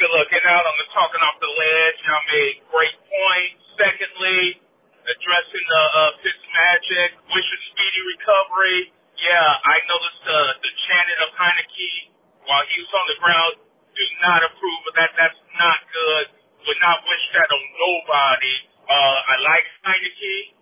good looking out on the talking off the ledge. Y'all made great points. Secondly, addressing the uh, Fitz Magic, wishing speedy recovery. Yeah, I noticed uh, the chanting of Heinicke while he was on the ground. Do not approve of that. That's not good. Would not wish that on nobody. Uh, I like Heinicke.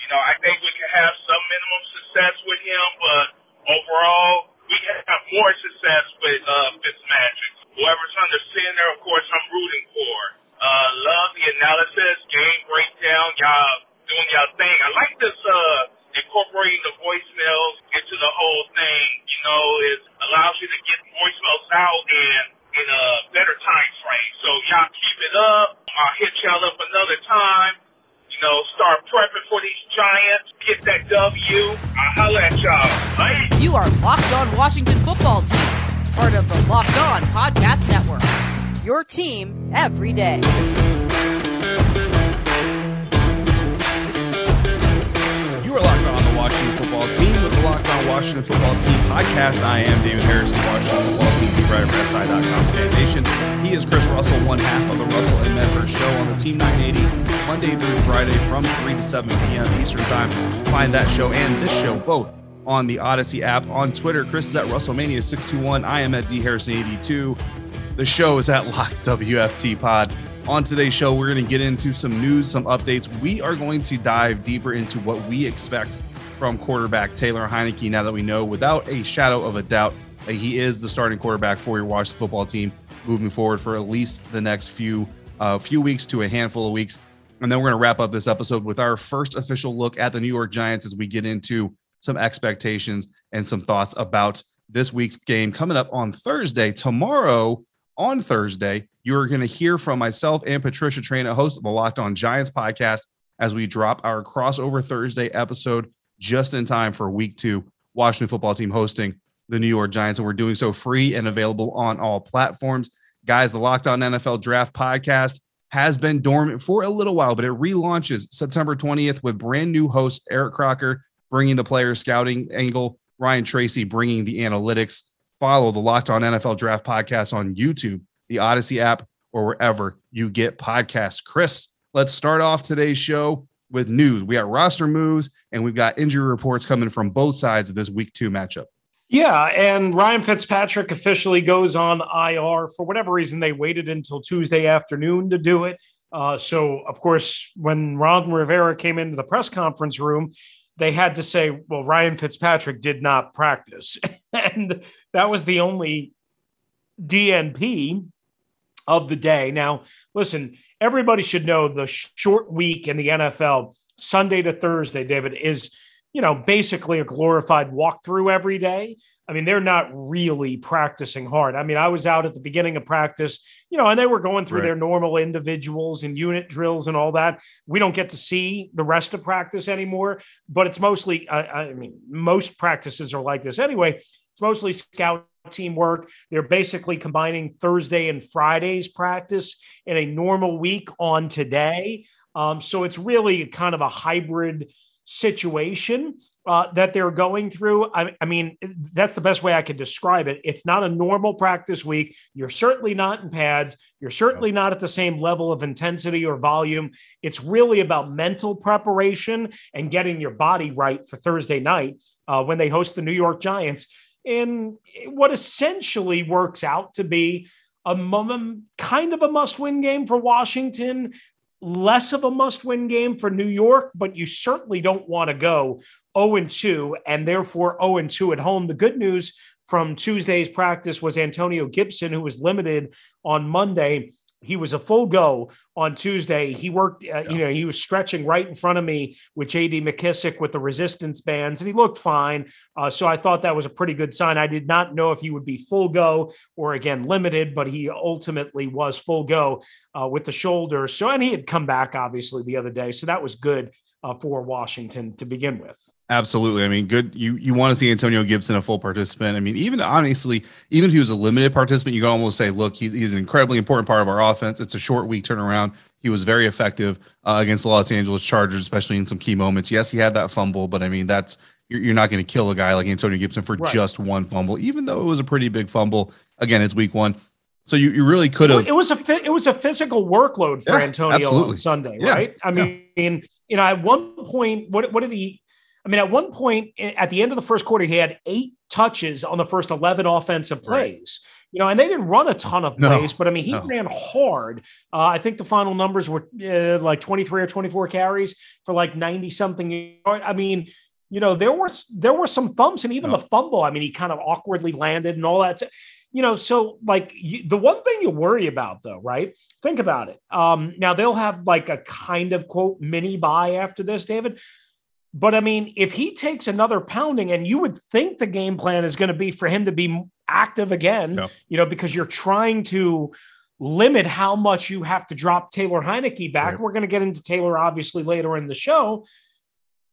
You know, I think we can have some minimum success with him, but overall, we have more success with uh, Fitzmagic. Whoever's under center, of course, I'm rooting for. Uh, love the analysis, game breakdown, y'all doing y'all thing. I like this, uh, incorporating the voicemails into the whole thing. You know, it allows you to get voicemails out in, in a better time frame. So y'all keep it up. I'll hit y'all up another time. You know, start prepping for these Giants. Get that W. I'll holler at y'all. Bye. You are Locked On Washington every day. You are locked on the Washington football team with the Locked On Washington Football Team podcast. I am David Harrison, Washington football team, beat writer for SI.com's fan nation. He is Chris Russell, one half of the Russell and Medford show on the Team 980, Monday through Friday from 3 to 7 p.m. Eastern Time. Find that show and this show both on the Odyssey app. On Twitter, Chris is at Russellmania621. I am at DHarrison82. The show is at Locked WFT Pod. On today's show, we're going to get into some news, some updates. We are going to dive deeper into what we expect from quarterback Taylor Heinicke now that we know without a shadow of a doubt that he is the starting quarterback for your Washington football team moving forward for at least the next few uh, few weeks to a handful of weeks. And then we're going to wrap up this episode with our first official look at the New York Giants as we get into some expectations and some thoughts about this week's game coming up on Thursday. Tomorrow, on Thursday, you're going to hear from myself and Patricia Traina, host of the Locked On Giants podcast, as we drop our crossover Thursday episode just in time for week two, Washington football team hosting the New York Giants. And we're doing so free and available on all platforms. Guys, the Locked On NFL Draft podcast has been dormant for a little while, but it relaunches September 20th with brand new host Eric Crocker bringing the player scouting angle, Ryan Tracy bringing the analytics. Follow the Locked On NFL Draft podcast on YouTube, the Odyssey app, or wherever you get podcasts. Chris, let's start off today's show with news. We got roster moves and we've got injury reports coming from both sides of this week two matchup. Yeah, and Ryan Fitzpatrick officially goes on IR. For whatever reason, they waited until Tuesday afternoon to do it. Uh, so, of course, when Ron Rivera came into the press conference room, they had to say, well, Ryan Fitzpatrick did not practice. and that was the only DNP of the day. Now, listen, everybody should know the short week in the NFL, Sunday to Thursday, David, is, you know, basically a glorified walkthrough every day. I mean, they're not really practicing hard. I mean, I was out at the beginning of practice, you know, and they were going through right. their normal individuals and unit drills and all that. We don't get to see the rest of practice anymore, but it's mostly, I, I mean, most practices are like this anyway. It's mostly scout teamwork. They're basically combining Thursday and Friday's practice in a normal week on today. Um, so it's really kind of a hybrid situation uh, that they're going through. I, I, mean, that's the best way I could describe it. It's not a normal practice week. You're certainly not in pads. You're certainly not at the same level of intensity or volume. It's really about mental preparation and getting your body right for Thursday night uh, when they host the New York Giants in what essentially works out to be a kind of a must win game for Washington, less of a must win game for New York, but you certainly don't want to go 0 2 and therefore 0 2 at home. The good news from Tuesday's practice was Antonio Gibson, who was limited on Monday. He was a full go on Tuesday. He worked, uh, yeah. you know, he was stretching right in front of me with JD McKissic with the resistance bands, and he looked fine. Uh, so I thought that was a pretty good sign. I did not know if he would be full go or again limited, but he ultimately was full go uh, with the shoulder. So, and he had come back obviously the other day. So that was good uh, for Washington to begin with. Absolutely. I mean, good. You you want to see Antonio Gibson a full participant. I mean, even honestly, even if he was a limited participant, you can almost say, look, he's, he's an incredibly important part of our offense. It's a short week turnaround. He was very effective uh, against the Los Angeles Chargers, especially in some key moments. Yes, he had that fumble, but I mean, that's you're, you're not going to kill a guy like Antonio Gibson for right. just one fumble, even though it was a pretty big fumble. Again, it's week one. So you, you really could have. It was a it was a physical workload for yeah, Antonio absolutely. on Sunday, yeah, right? I mean, yeah. You know, at one point, what what did he? I mean, at one point at the end of the first quarter, he had eight touches on the first 11 offensive plays. Right. You know, and they didn't run a ton of plays, no, but I mean, he no. ran hard. Uh, I think the final numbers were uh, like 23 or 24 carries for like 90 something. I mean, you know, there were there were some thumps and even no. the fumble. I mean, he kind of awkwardly landed and all that. You know, so like you, the one thing you worry about, though, right? Think about it. Um, now they'll have like a kind of quote mini bye after this, David. But I mean, if he takes another pounding, and you would think the game plan is going to be for him to be active again, no. you know, because you're trying to limit how much you have to drop Taylor Heinicke back. Right. We're going to get into Taylor obviously later in the show.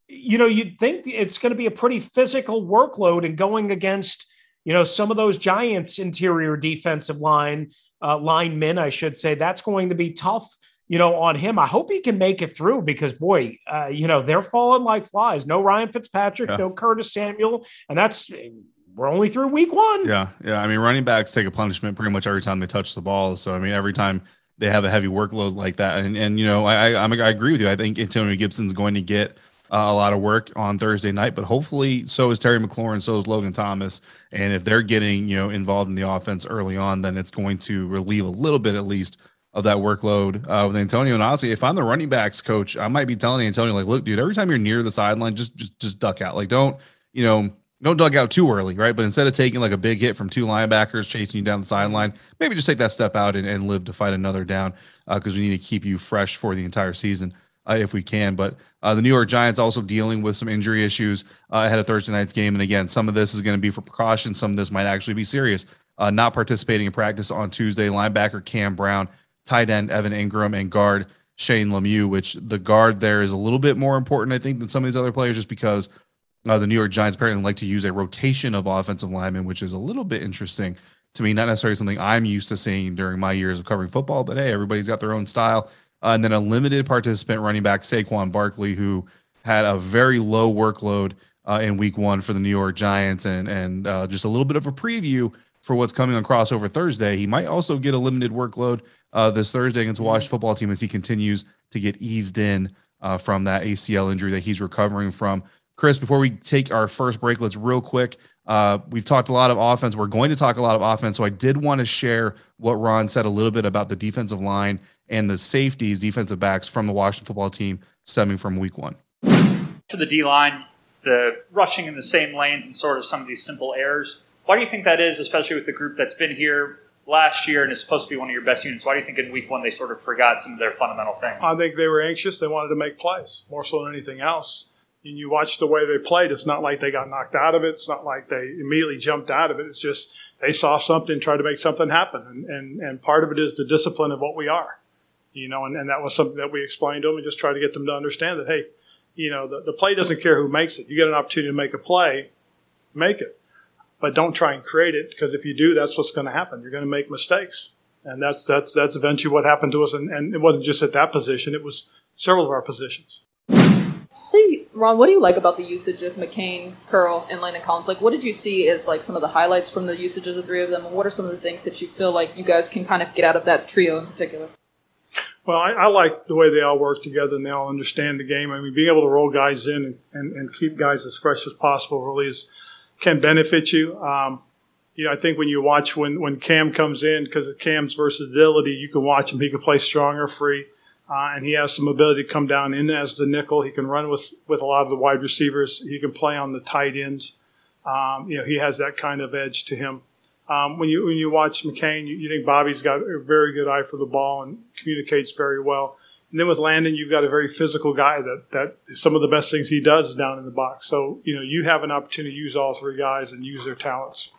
You know, you'd think it's going to be a pretty physical workload and going against, you know, some of those Giants interior defensive line uh, linemen, I should say. That's going to be tough you know, on him. I hope he can make it through because, boy, uh, you know, they're falling like flies. No Ryan Fitzpatrick, yeah. no Curtis Samuel. And that's, we're only through week one. Yeah. Yeah. I mean, running backs take a punishment pretty much every time they touch the ball. So, I mean, every time they have a heavy workload like that. And, and you know, I, I, I agree with you. I think Antonio Gibson's going to get uh, a lot of work on Thursday night, but hopefully so is Terry McLaurin, so is Logan Thomas. And if they're getting, you know, involved in the offense early on, then it's going to relieve a little bit at least of that workload uh, with Antonio. And honestly, if I'm the running backs coach, I might be telling Antonio, like, look, dude, every time you're near the sideline, just just just duck out. Like, don't, you know, don't duck out too early, right? But instead of taking like a big hit from two linebackers chasing you down the sideline, maybe just take that step out and, and live to fight another down because uh, we need to keep you fresh for the entire season. Uh, if we can. But uh, the New York Giants also dealing with some injury issues uh, ahead of Thursday night's game. And again, some of this is going to be for precaution. Some of this might actually be serious. Uh, not participating in practice on Tuesday, linebacker Cam Brown tight end Evan Engram, and guard Shane Lemieux, which the guard there is a little bit more important, I think, than some of these other players, just because uh, the New York Giants apparently like to use a rotation of offensive linemen, which is a little bit interesting to me. Not necessarily something I'm used to seeing during my years of covering football, but hey, everybody's got their own style. Uh, and then a limited participant running back, Saquon Barkley, who had a very low workload uh, in week one for the New York Giants, and and uh, just a little bit of a preview for what's coming on crossover Thursday. He might also get a limited workload uh, this Thursday against the. Washington football team as he continues to get eased in uh, from that ACL injury that he's recovering from. Chris, before we take our first break, let's real quick. Uh, we've talked a lot of offense. We're going to talk a lot of offense. So I did want to share what Ron said a little bit about the defensive line and the safeties, defensive backs from the Washington football team stemming from week one. To the D line, the rushing in the same lanes and sort of some of these simple errors. Why do you think that is, especially with the group that's been here last year and is supposed to be one of your best units. Why do you think in week one they sort of forgot some of their fundamental things? I think they were anxious. They wanted to make plays more so than anything else. And you watch the way they played. It's not like they got knocked out of it. It's not like they immediately jumped out of it. It's just they saw something, tried to make something happen. And, and, and part of it is the discipline of what we are. You know, and, and that was something that we explained to them and just tried to get them to understand that, hey, you know, the, the play doesn't care who makes it. You get an opportunity to make a play, make it but don't try and create it because if you do, that's what's going to happen. You're going to make mistakes, and that's that's that's eventually what happened to us. And, and it wasn't just at that position; it was several of our positions. Hey, Ron, what do you like about the usage of McCain, Curl, and Landon Collins? Like, what did you see as like some of the highlights from the usage of the three of them? And what are some of the things that you feel like you guys can kind of get out of that trio in particular? Well, I, I like the way they all work together and they all understand the game. I mean, being able to roll guys in and, and, and keep guys as fresh as possible really is – can benefit you. Um, you know, I think when you watch when, when Cam comes in, because of Cam's versatility, you can watch him. He can play strong or free, uh, and he has some ability to come down in as the nickel. He can run with, with a lot of the wide receivers. He can play on the tight ends. Um, you know, he has that kind of edge to him. Um, when you when you watch McCain, you, you think Bobby's got a very good eye for the ball and communicates very well. And then with Landon, you've got a very physical guy that that some of the best things he does is down in the box. So you know you have an opportunity to use all three guys and use their talents.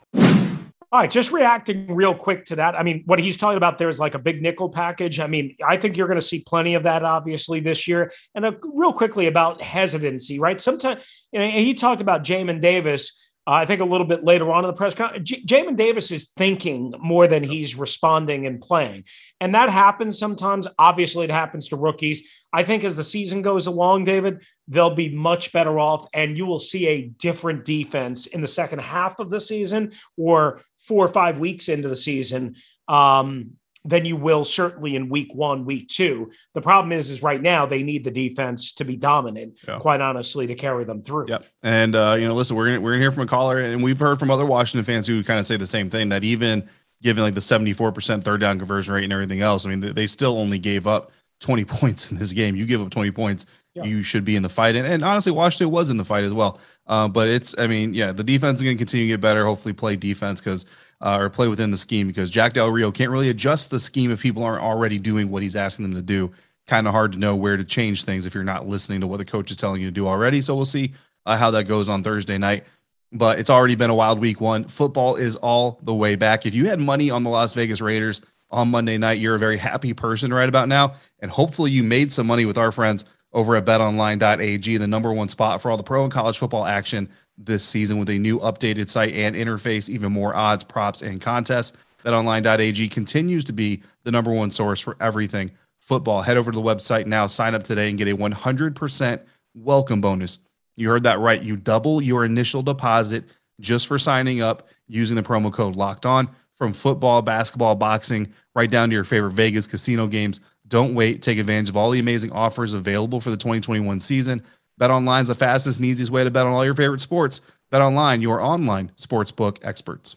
All right, just reacting real quick to that. I mean, what he's talking about there is like a big nickel package. I mean, I think you're going to see plenty of that obviously this year. And uh, real quickly about hesitancy, right? Sometimes you know, he talked about Jamin Davis I think a little bit later on in the press conference, J- Jamin Davis is thinking more than he's responding and playing. And that happens sometimes. Obviously, it happens to rookies. I think as the season goes along, David, they'll be much better off, and you will see a different defense in the second half of the season or four or five weeks into the season. Um, than you will certainly in week one, week two. The problem is, is right now they need the defense to be dominant, yeah. quite honestly, to carry them through. Yep. And uh, you know, listen, we're gonna we're gonna hear from a caller, and we've heard from other Washington fans who kind of say the same thing that even given like the 74% third down conversion rate and everything else, I mean, they still only gave up 20 points in this game. You give up 20 points, yeah. you should be in the fight. And, and, honestly, Washington was in the fight as well. Uh, but it's, I mean, yeah, the defense is going to continue to get better. Hopefully, play defense because uh, or play within the scheme because Jack Del Rio can't really adjust the scheme if people aren't already doing what he's asking them to do. Kind of hard to know where to change things if you're not listening to what the coach is telling you to do already. So we'll see uh, how that goes on Thursday night. But it's already been a wild week one. Football is all the way back. If you had money on the Las Vegas Raiders on Monday night, you're a very happy person right about now. And hopefully you made some money with our friends over at betonline.ag, the number one spot for all the pro and college football action this season with a new updated site and interface, even more odds, props, and contests. BetOnline.ag continues to be the number one source for everything football. Head over to the website now, sign up today, and get a 100% welcome bonus. You heard that right. You double your initial deposit just for signing up using the promo code locked on from football, basketball, boxing, right down to your favorite Vegas casino games. Don't wait. Take advantage of all the amazing offers available for the 2021 season. Bet online is the fastest and easiest way to bet on all your favorite sports. Bet online, your online sportsbook experts.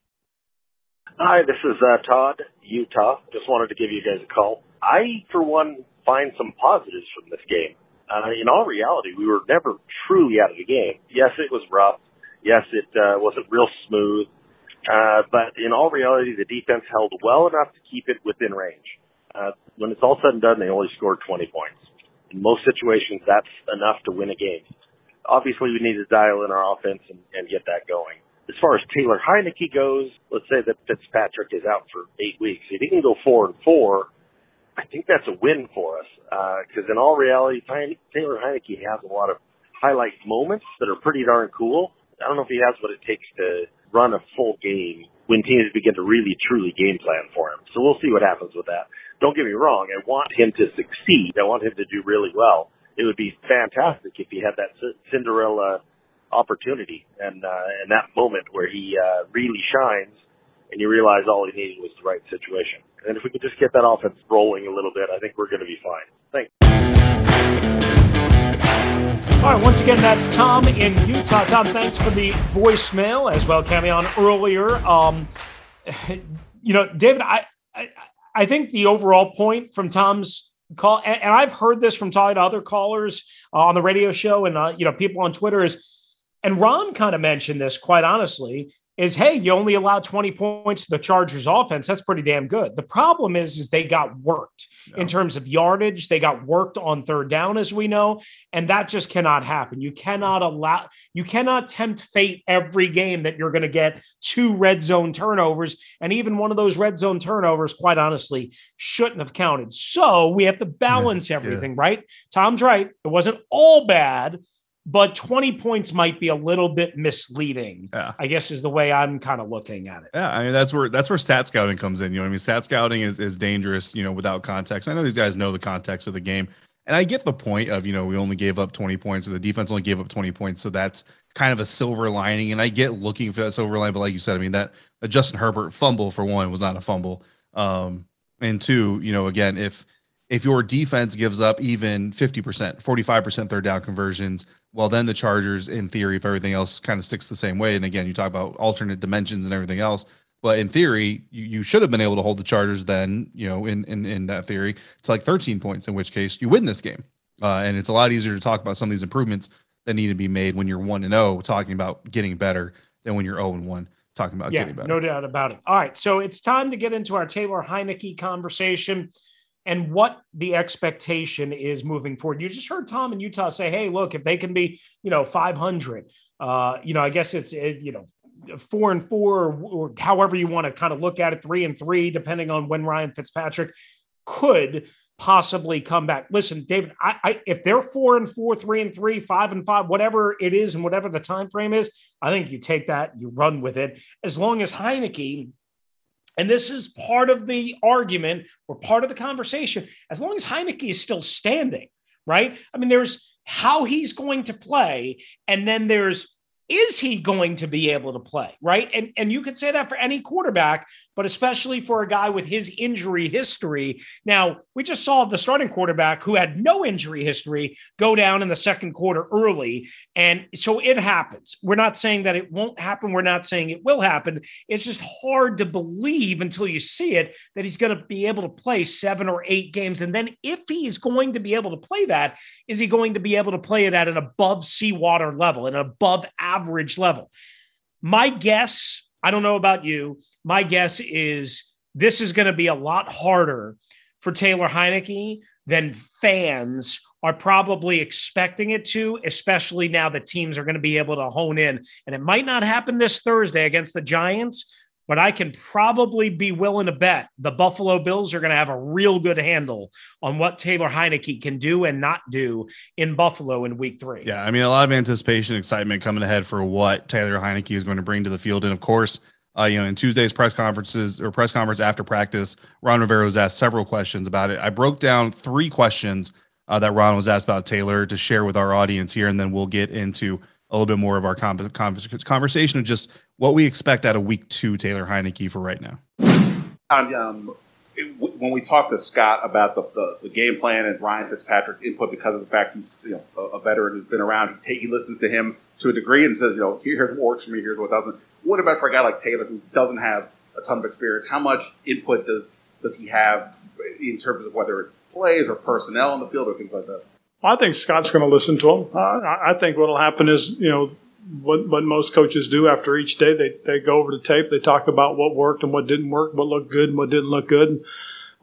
Hi, this is uh, Todd, Utah. Just wanted to give you guys a call. I, for one, find some positives from this game. Uh, in all reality, we were never truly out of the game. Yes, it was rough. Yes, it uh, wasn't real smooth. Uh, but in all reality, the defense held well enough to keep it within range. Uh, when it's all said and done, they only scored 20 points. In most situations, that's enough to win a game. Obviously, we need to dial in our offense and, and get that going as far as Taylor Heinicke goes, let's say that Fitzpatrick is out for eight weeks. If he can go four and four, I think that's a win for us. Because uh, in all reality, Taylor Heinicke has a lot of highlight moments that are pretty darn cool. I don't know if he has what it takes to run a full game when teams begin to really truly game plan for him. So we'll see what happens with that. Don't get me wrong. I want him to succeed. I want him to do really well. It would be fantastic if he had that Cinderella opportunity and uh, and that moment where he uh, really shines, and you realize all he needed was the right situation. And if we could just get that offense rolling a little bit, I think we're going to be fine. Thanks. All right, once again, that's Tom in Utah. Tom, thanks for the voicemail as well, coming on earlier. Um, you know, David, I, I, I think the overall point from Tom's call, and, and I've heard this from talking to other callers uh, on the radio show, and uh, you know, people on Twitter is and Ron kind of mentioned this quite honestly is hey, you only allow 20 points to the Chargers offense. That's pretty damn good. The problem is, is they got worked yeah. in terms of yardage. They got worked on third down, as we know, and that just cannot happen. You cannot allow, you cannot tempt fate every game that you're going to get two red zone turnovers. And even one of those red zone turnovers, quite honestly, shouldn't have counted. So we have to balance yeah. everything, yeah. right? Tom's right. It wasn't all bad but 20 points might be a little bit misleading. Yeah. I guess is the way I'm kind of looking at it. Yeah, I mean that's where that's where stat scouting comes in. You know, I mean, stat scouting is is dangerous. You know, without context. I know these guys know the context of the game, And I get the point of, you know, we only gave up 20 points or the defense only gave up 20 points. So that's kind of a silver lining. And I get looking for that silver lining. But like you said, I mean, that, that Justin Herbert fumble for one was not a fumble. Um, and two, you know, again, if, if your defense gives up even 50%, 45% third down conversions, well, then the Chargers, in theory, if everything else kind of sticks the same way, and again, you talk about alternate dimensions and everything else, but in theory, you, you should have been able to hold the Chargers then, you know, in, in, in that theory, it's like 13 points, in which case you win this game. Uh, and it's a lot easier to talk about some of these improvements that need to be made when you're 1 and 0, talking about getting better than when you're 0 and 1 talking about yeah, getting better. No doubt about it. All right. So it's time to get into our Taylor Heinicke conversation and what the expectation is moving forward. You just heard Tom in Utah say, "Hey, look, if they can be, you know, 500, uh, you know, I guess it's, it, you know." Four and four, or, or however you want to kind of look at it, three and three, depending on when Ryan Fitzpatrick could possibly come back. Listen, David, I, I, if they're four and four, three and three, five and five, whatever it is, and whatever the time frame is, I think you take that, you run with it. As long as Heinicke and this is part of the argument or part of the conversation. As long as Heinicke is still standing, right? I mean, there's how he's going to play, and then there's is he going to be able to play right and and you could say that for any quarterback but especially for a guy with his injury history. Now we just saw the starting quarterback who had no injury history go down in the second quarter early. And so it happens. We're not saying that it won't happen. We're not saying it will happen. It's just hard to believe until you see it that he's going to be able to play 7 or 8 games. And then if he's going to be able to play that is he going to be able to play it at an above seawater level an above average level. My guess, I don't know about you, my guess is this is going to be a lot harder for Taylor Heinicke than fans are probably expecting it to, especially now that teams are going to be able to hone in. And it might not happen this Thursday against the Giants, but I can probably be willing to bet the Buffalo Bills are going to have a real good handle on what Taylor Heinicke can do and not do in Buffalo in week three. Yeah, I mean, a lot of anticipation, excitement coming ahead for what Taylor Heinicke is going to bring to the field. And of course, uh, you know, in Tuesday's press conferences or press conference after practice, Ron Rivera was asked several questions about it. I broke down three questions uh, that Ron was asked about Taylor to share with our audience here, and then we'll get into a little bit more of our conversation of just what we expect out of week two Taylor Heinicke, for right now. Um, it, when we talked to Scott about the, the, the, game plan and Ryan Fitzpatrick input because of the fact he's you know a, a veteran who's been around, he, he listens to him to a degree and says, you know, here's what works for me, here's what doesn't. What about for a guy like Taylor who doesn't have a ton of experience? How much input does does he have in terms of whether it's plays or personnel on the field or things like that? I think Scott's going to listen to him. Uh, I think what will happen is, you know, what, what most coaches do after each day, they, they go over the tape, they talk about what worked and what didn't work, what looked good and what didn't look good. And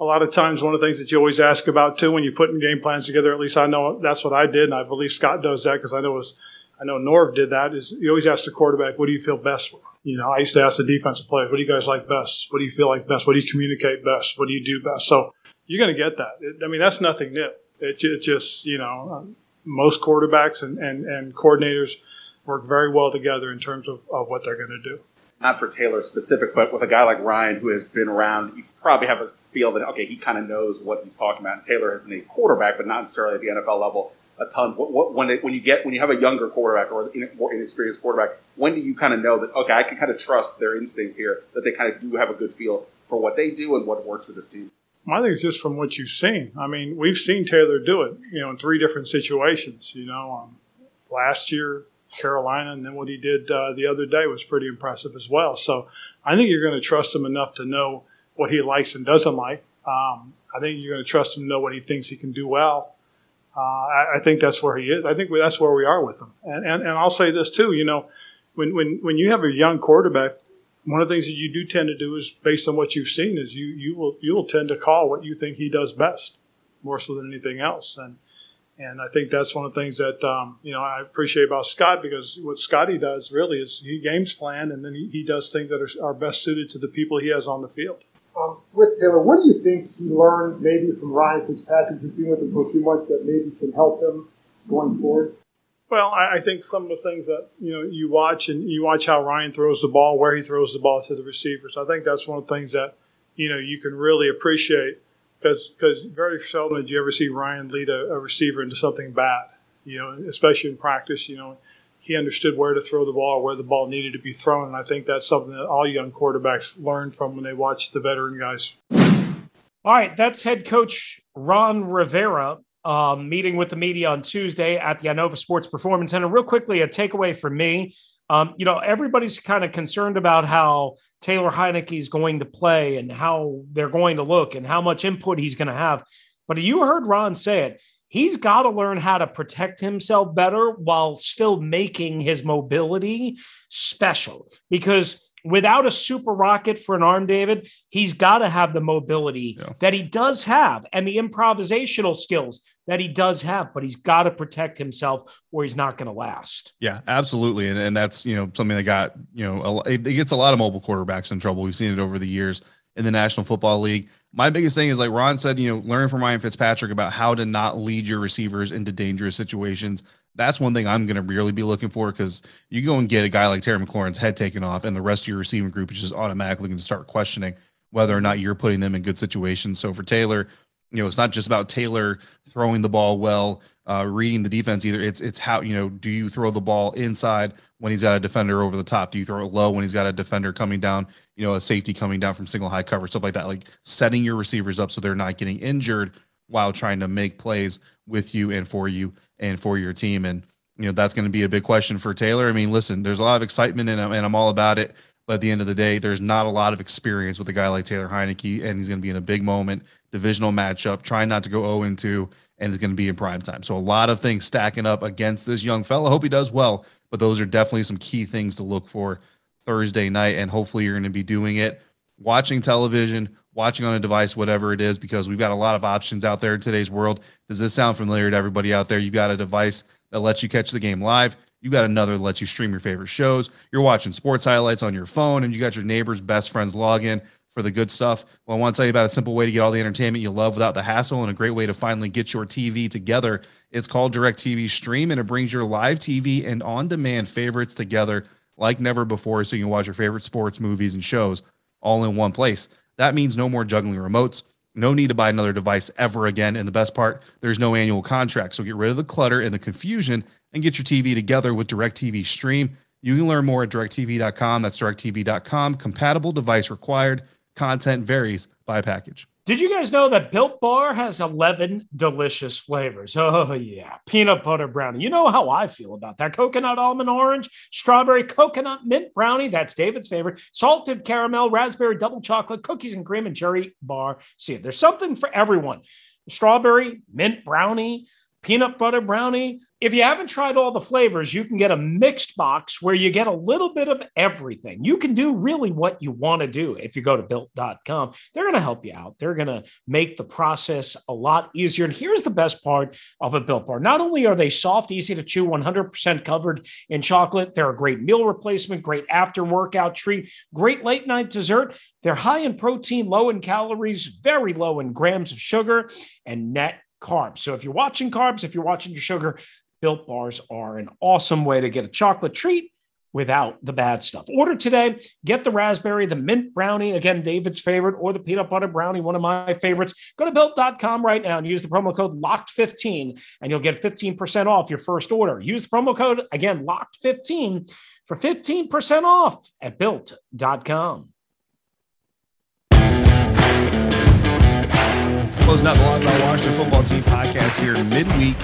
a lot of times, one of the things that you always ask about too when you're putting game plans together, at least I know that's what I did, and I believe Scott does that because I know was, I know Norv did that. Is you always ask the quarterback, "What do you feel best with?" You know, I used to ask the defensive players, "What do you guys like best? What do you feel like best? What do you communicate best? What do you do best?" So you're going to get that. I mean, that's nothing new. It, it just, you know, most quarterbacks and, and, and coordinators work very well together in terms of, of what they're going to do. Not for Taylor specific, but with a guy like Ryan who has been around, you probably have a feel that, okay, he kind of knows what he's talking about. And Taylor has been a quarterback, but not necessarily at the NFL level a ton. What, what, when, it, when you get when you have a younger quarterback or a more inexperienced quarterback, when do you kind of know that okay, I can kind of trust their instinct here that they kind of do have a good feel for what they do and what works for this team? I think it's just from what you've seen. I mean, we've seen Taylor do it, you know, in three different situations. You know, um, last year, Carolina, and then what he did uh, the other day was pretty impressive as well. So I think you're going to trust him enough to know what he likes and doesn't like. Um, I think you're going to trust him to know what he thinks he can do well. Uh, I, I, think that's where he is. I think that's where we are with him. And, and, and I'll say this too, you know, when, when, when you have a young quarterback, one of the things that you do tend to do is based on what you've seen is you you will you will tend to call what you think he does best more so than anything else and and I think that's one of the things that um, you know I appreciate about Scott because what Scotty does really is he games plan and then he, he does things that are, are best suited to the people he has on the field. Um, with Taylor, what do you think he learned maybe from Ryan Fitzpatrick, who's been with him for a few months, that maybe can help him going forward? Well, I, I think some of the things that you know you watch and you watch how Ryan throws the ball, where he throws the ball to the receivers. I think that's one of the things that you know you can really appreciate because because very seldom did you ever see Ryan lead a, a receiver into something bad. You know, especially in practice. You know, he understood where to throw the ball, where the ball needed to be thrown, and I think that's something that all young quarterbacks learn from when they watch the veteran guys. All right, that's head coach Ron Rivera um, meeting with the media on Tuesday at the Inova Sports Performance Center. Real quickly, a takeaway for me. Um, you know, everybody's kind of concerned about how Taylor Heinicke is going to play and how they're going to look and how much input he's going to have. But you heard Ron say it. He's got to learn how to protect himself better while still making his mobility special because without a super rocket for an arm, David, he's got to have the mobility yeah. that he does have and the improvisational skills that he does have, but he's got to protect himself or he's not going to last. Yeah, absolutely. And, and that's, you know, something that got, you know, a, it gets a lot of mobile quarterbacks in trouble. We've seen it over the years in the National Football League. My biggest thing is like Ron said, you know, learn from Ryan Fitzpatrick about how to not lead your receivers into dangerous situations that's one thing I'm going to really be looking for because you go and get a guy like Terry McLaurin's head taken off, and the rest of your receiving group is just automatically going to start questioning whether or not you're putting them in good situations. So for Taylor, you know, it's not just about Taylor throwing the ball well, uh, reading the defense either. It's it's how you know, do you throw the ball inside when he's got a defender over the top? Do you throw it low when he's got a defender coming down? You know, a safety coming down from single high cover, stuff like that. Like setting your receivers up so they're not getting injured while trying to make plays with you and for you and for your team. And, you know, that's going to be a big question for Taylor. I mean, listen, there's a lot of excitement and, I'm, and I'm all about it. But at the end of the day, there's not a lot of experience with a guy like Taylor Heinicke, and he's going to be in a big moment, divisional matchup, trying not to go 0 2, and it's going to be in prime time. So a lot of things stacking up against this young fella. Hope he does well, but those are definitely some key things to look for Thursday night, and hopefully you're going to be doing it watching television, watching on a device, whatever it is, because we've got a lot of options out there in today's world. Does this sound familiar to everybody out there? You've got a device that lets you catch the game live. You got another that lets you stream your favorite shows. You're watching sports highlights on your phone, and you got your neighbor's best friend's login for the good stuff. Well, I want to tell you about a simple way to get all the entertainment you love without the hassle and a great way to finally get your TV together. It's called DirecTV Stream, and it brings your live TV and on demand favorites together like never before so you can watch your favorite sports, movies, and shows all in one place. That means no more juggling remotes. No need to buy another device ever again. And the best part, there's no annual contract. So get rid of the clutter and the confusion and get your TV together with DirecTV Stream. You can learn more at directv.com. That's directv.com. Compatible device required. Content varies by package. Did you guys know that Built Bar has 11 delicious flavors? Oh, yeah. Peanut butter brownie. You know how I feel about that. Coconut almond orange, strawberry coconut mint brownie. That's David's favorite. Salted caramel, raspberry double chocolate, cookies and cream, and cherry bar. See, there's something for everyone. Strawberry, mint brownie, peanut butter brownie. If you haven't tried all the flavors, you can get a mixed box where you get a little bit of everything. You can do really what you want to do if you go to built.com. They're going to help you out. They're going to make the process a lot easier. And here's the best part of a built bar. Not only are they soft, easy to chew, 100% covered in chocolate, they're a great meal replacement, great after workout treat, great late night dessert. They're high in protein, low in calories, very low in grams of sugar, and net carbs. So if you're watching carbs, if you're watching your sugar, Built bars are an awesome way to get a chocolate treat without the bad stuff. Order today. Get the raspberry, the mint brownie, again, David's favorite, or the peanut butter brownie, one of my favorites. Go to built.com right now and use the promo code LOCKED15 and you'll get 15% off your first order. Use the promo code, again, LOCKED15 for 15% off at built.com. Closing out the Locked On Washington Football Team podcast here midweek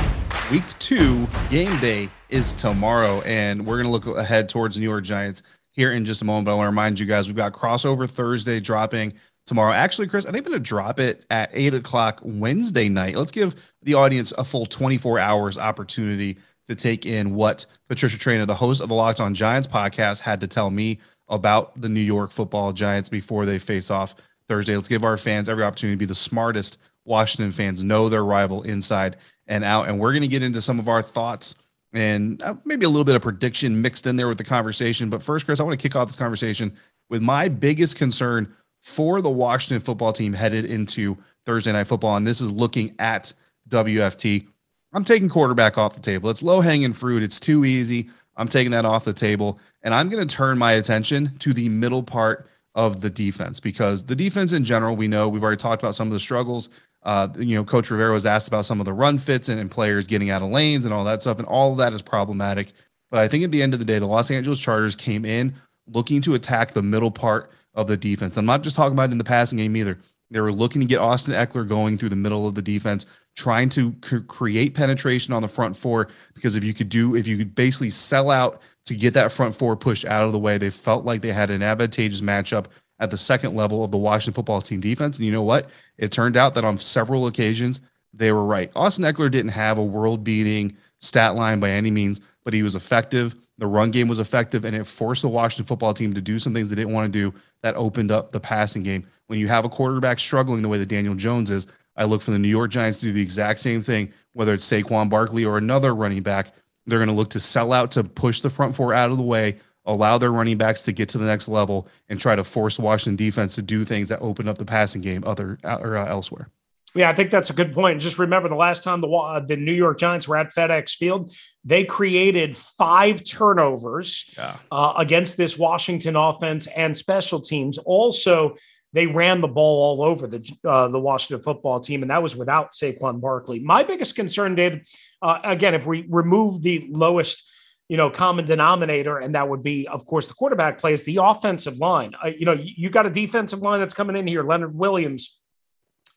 Week two game day is tomorrow, and we're going to look ahead towards New York Giants here in just a moment. But I want to remind you guys we've got crossover Thursday dropping tomorrow. Actually, Chris, I think I'm going to drop it at eight o'clock Wednesday night. Let's give the audience a full 24 hours opportunity to take in what Patricia Traina, the host of the Locked On Giants podcast, had to tell me about the New York football Giants before they face off Thursday. Let's give our fans every opportunity to be the smartest Washington fans, know their rival inside and out. And we're going to get into some of our thoughts and uh, maybe a little bit of prediction mixed in there with the conversation. But first, Chris, I want to kick off this conversation with my biggest concern for the Washington football team headed into Thursday night football. And this is looking at WFT. I'm taking quarterback off the table. It's low hanging fruit. It's too easy. I'm taking that off the table. And I'm going to turn my attention to the middle part of the defense because the defense in general, we know we've already talked about some of the struggles. Uh, you know, Coach Rivera was asked about some of the run fits and, and players getting out of lanes and all that stuff, and all of that is problematic. But I think at the end of the day, the Los Angeles Chargers came in looking to attack the middle part of the defense. I'm not just talking about in the passing game either. They were looking to get Austin Ekeler going through the middle of the defense, trying to c- create penetration on the front four. Because if you could do, if you could basically sell out to get that front four pushed out of the way, they felt like they had an advantageous matchup at the second level of the Washington football team defense. And you know what? It turned out that on several occasions, they were right. Austin Ekeler didn't have a world beating stat line by any means, but he was effective. The run game was effective, and it forced the Washington football team to do some things they didn't want to do that opened up the passing game. When you have a quarterback struggling the way that Daniel Jones is, I look for the New York Giants to do the exact same thing, whether it's Saquon Barkley or another running back. They're going to look to sell out to push the front four out of the way, allow their running backs to get to the next level, and try to force Washington defense to do things that open up the passing game other or uh, elsewhere. Yeah, I think that's a good point. Just remember the last time the uh, the New York Giants were at FedEx Field, they created five turnovers yeah. uh, against this Washington offense and special teams. Also, they ran the ball all over the uh, the Washington football team, and that was without Saquon Barkley. My biggest concern, Dave, uh, again, if we remove the lowest you know, common denominator, and that would be, of course, the quarterback plays the offensive line. Uh, you know, you, you got a defensive line that's coming in here, Leonard Williams,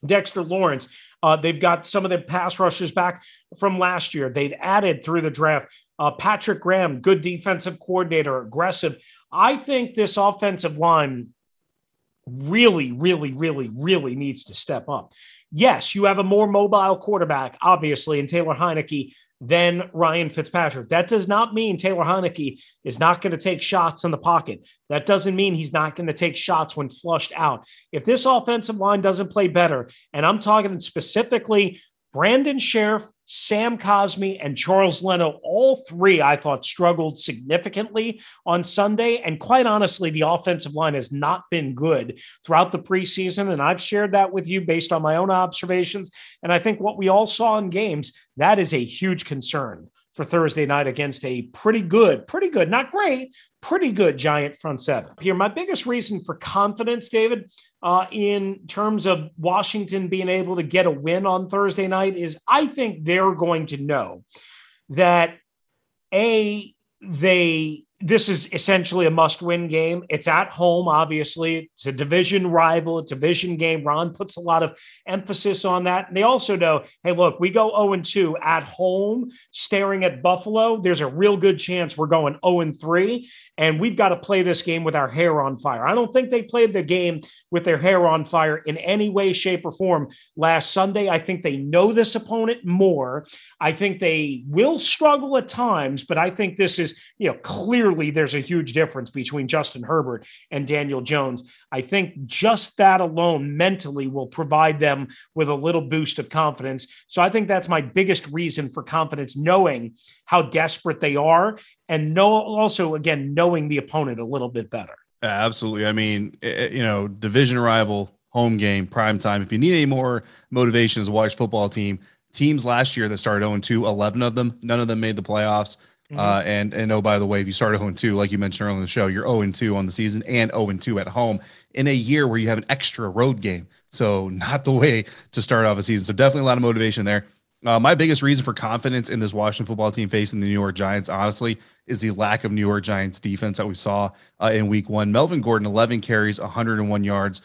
Dexter Lawrence. Uh, they've got some of the pass rushers back from last year. They've added through the draft uh, Patrick Graham, good defensive coordinator, aggressive. I think this offensive line really, really, really, really needs to step up. Yes, you have a more mobile quarterback, obviously, in Taylor Heinicke than Ryan Fitzpatrick. That does not mean Taylor Heinicke is not going to take shots in the pocket. That doesn't mean he's not going to take shots when flushed out. If this offensive line doesn't play better, and I'm talking specifically Brandon Scherff, Sam Cosmi, and Charles Leno, all three I thought struggled significantly on Sunday. And quite honestly, the offensive line has not been good throughout the preseason. And I've shared that with you based on my own observations. And I think what we all saw in games, that is a huge concern for Thursday night against a pretty good, pretty good, not great, pretty good Giant front seven. Here, my biggest reason for confidence, David, uh, in terms of Washington being able to get a win on Thursday night is I think they're going to know that A, they this is essentially a must win game. It's at home, obviously. It's a division rival, a division game. Ron puts a lot of emphasis on that. And they also know hey, look, we go 0 2 at home, staring at Buffalo. There's a real good chance we're going 0 3, and we've got to play this game with our hair on fire. I don't think they played the game with their hair on fire in any way, shape, or form last Sunday. I think they know this opponent more. I think they will struggle at times, but I think this is, you know, clear clearly there's a huge difference between Justin Herbert and Daniel Jones. I think just that alone mentally will provide them with a little boost of confidence. So I think that's my biggest reason for confidence, knowing how desperate they are and know also again knowing the opponent a little bit better. Absolutely. I mean, eh, eh, you know, division rival, home game, prime time. If you need any more motivation as a watch football team, teams last year that started 0 2, 11 of them, none of them made the playoffs. Mm-hmm. Uh, and and oh by the way, if you start 0 2, like you mentioned earlier in the show, you're 0 2 on the season and 0 2 at home in a year where you have an extra road game. So not the way to start off a season. So definitely a lot of motivation there. Uh, my biggest reason for confidence in this Washington football team facing the New York Giants, honestly, is the lack of New York Giants defense that we saw uh, in Week One. Melvin Gordon, 11 carries, 101 yards.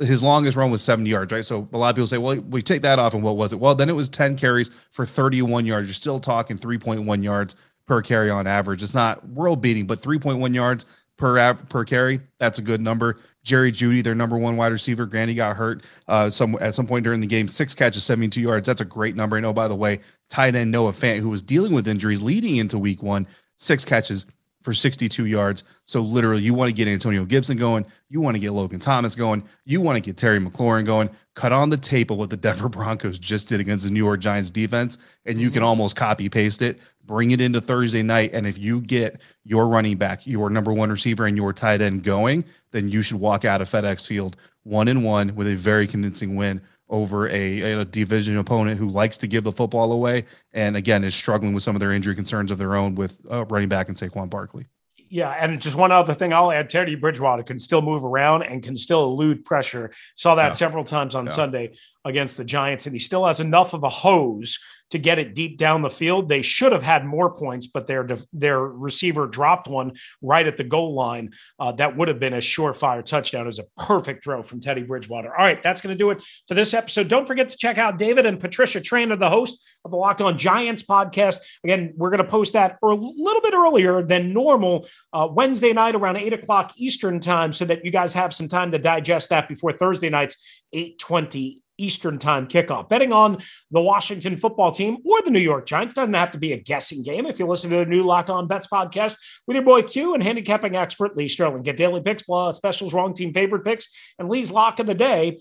His longest run was 70 yards, right? So a lot of people say, well, we take that off, and what was it? Well, then it was 10 carries for 31 yards. You're still talking 3.1 yards per carry on average. It's not world beating, but 3.1 yards per av- per carry. That's a good number. Jerry Jeudy, their number one wide receiver, Granny got hurt uh, some at some point during the game. Six catches, 72 yards. That's a great number. And oh, by the way, tight end Noah Fant, who was dealing with injuries leading into week one, six catches, for 62 yards. So literally, you want to get Antonio Gibson going, you want to get Logan Thomas going, you want to get Terry McLaurin going. Cut on the tape of what the Denver Broncos just did against the New York Giants defense, and you can mm-hmm. almost copy paste it, bring it into Thursday night, and if you get your running back, your number one receiver, and your tight end going, then you should walk out of FedEx Field one and one with a very convincing win over a, a, division opponent who likes to give the football away and again is struggling with some of their injury concerns of their own with uh, running back and Saquon Barkley. Yeah, and just one other thing I'll add: Teddy Bridgewater can still move around and can still elude pressure. Saw that Yeah. several times on Yeah. Sunday against the Giants, and he still has enough of a hose to get it deep down the field. They should have had more points, but their their receiver dropped one right at the goal line. Uh, that would have been a surefire touchdown. It was a perfect throw from Teddy Bridgewater. All right, that's going to do it for this episode. Don't forget to check out David and Patricia Traina, the host of the Locked On Giants podcast. Again, we're going to post that a little bit earlier than normal uh, Wednesday night around eight o'clock Eastern time, so that you guys have some time to digest that before Thursday night's eight twenty Eastern time kickoff. Betting on the Washington football team or the New York Giants doesn't have to be a guessing game. If you listen to the new Locked On Bets podcast with your boy Q and handicapping expert Lee Sterling, get daily picks, blowout specials, wrong team favorite picks, and Lee's lock of the day.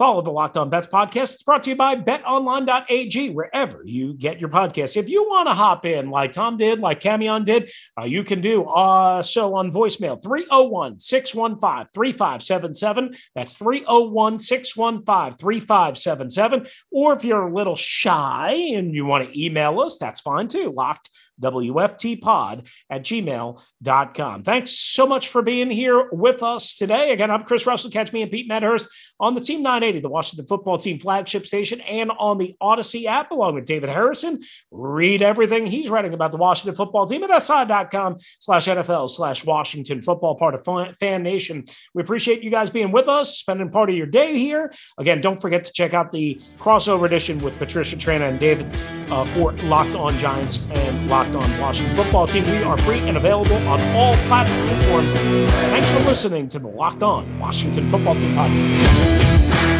Follow the Locked On Bets podcast. It's brought to you by betonline.ag, wherever you get your podcasts. If you want to hop in like Tom did, like Camion did, uh, you can do uh, so on voicemail 301 615 3577. That's 301 615 3577. Or if you're a little shy and you want to email us, that's fine too. Locked WFTpod at gmail.com. Thanks so much for being here with us today. Again, I'm Chris Russell. Catch me and Pete Medhurst on the Team 980, the Washington football team flagship station, and on the Odyssey app, along with David Harrison. Read everything he's writing about the Washington football team at si.com slash NFL slash Washington football, part of Fan- Nation. We appreciate you guys being with us, spending part of your day here. Again, don't forget to check out the crossover edition with Patricia Traina and David uh, for Locked On Giants and Locked On Washington football team. We are free and available on all platforms. Thanks for listening to the Locked On Washington football team podcast.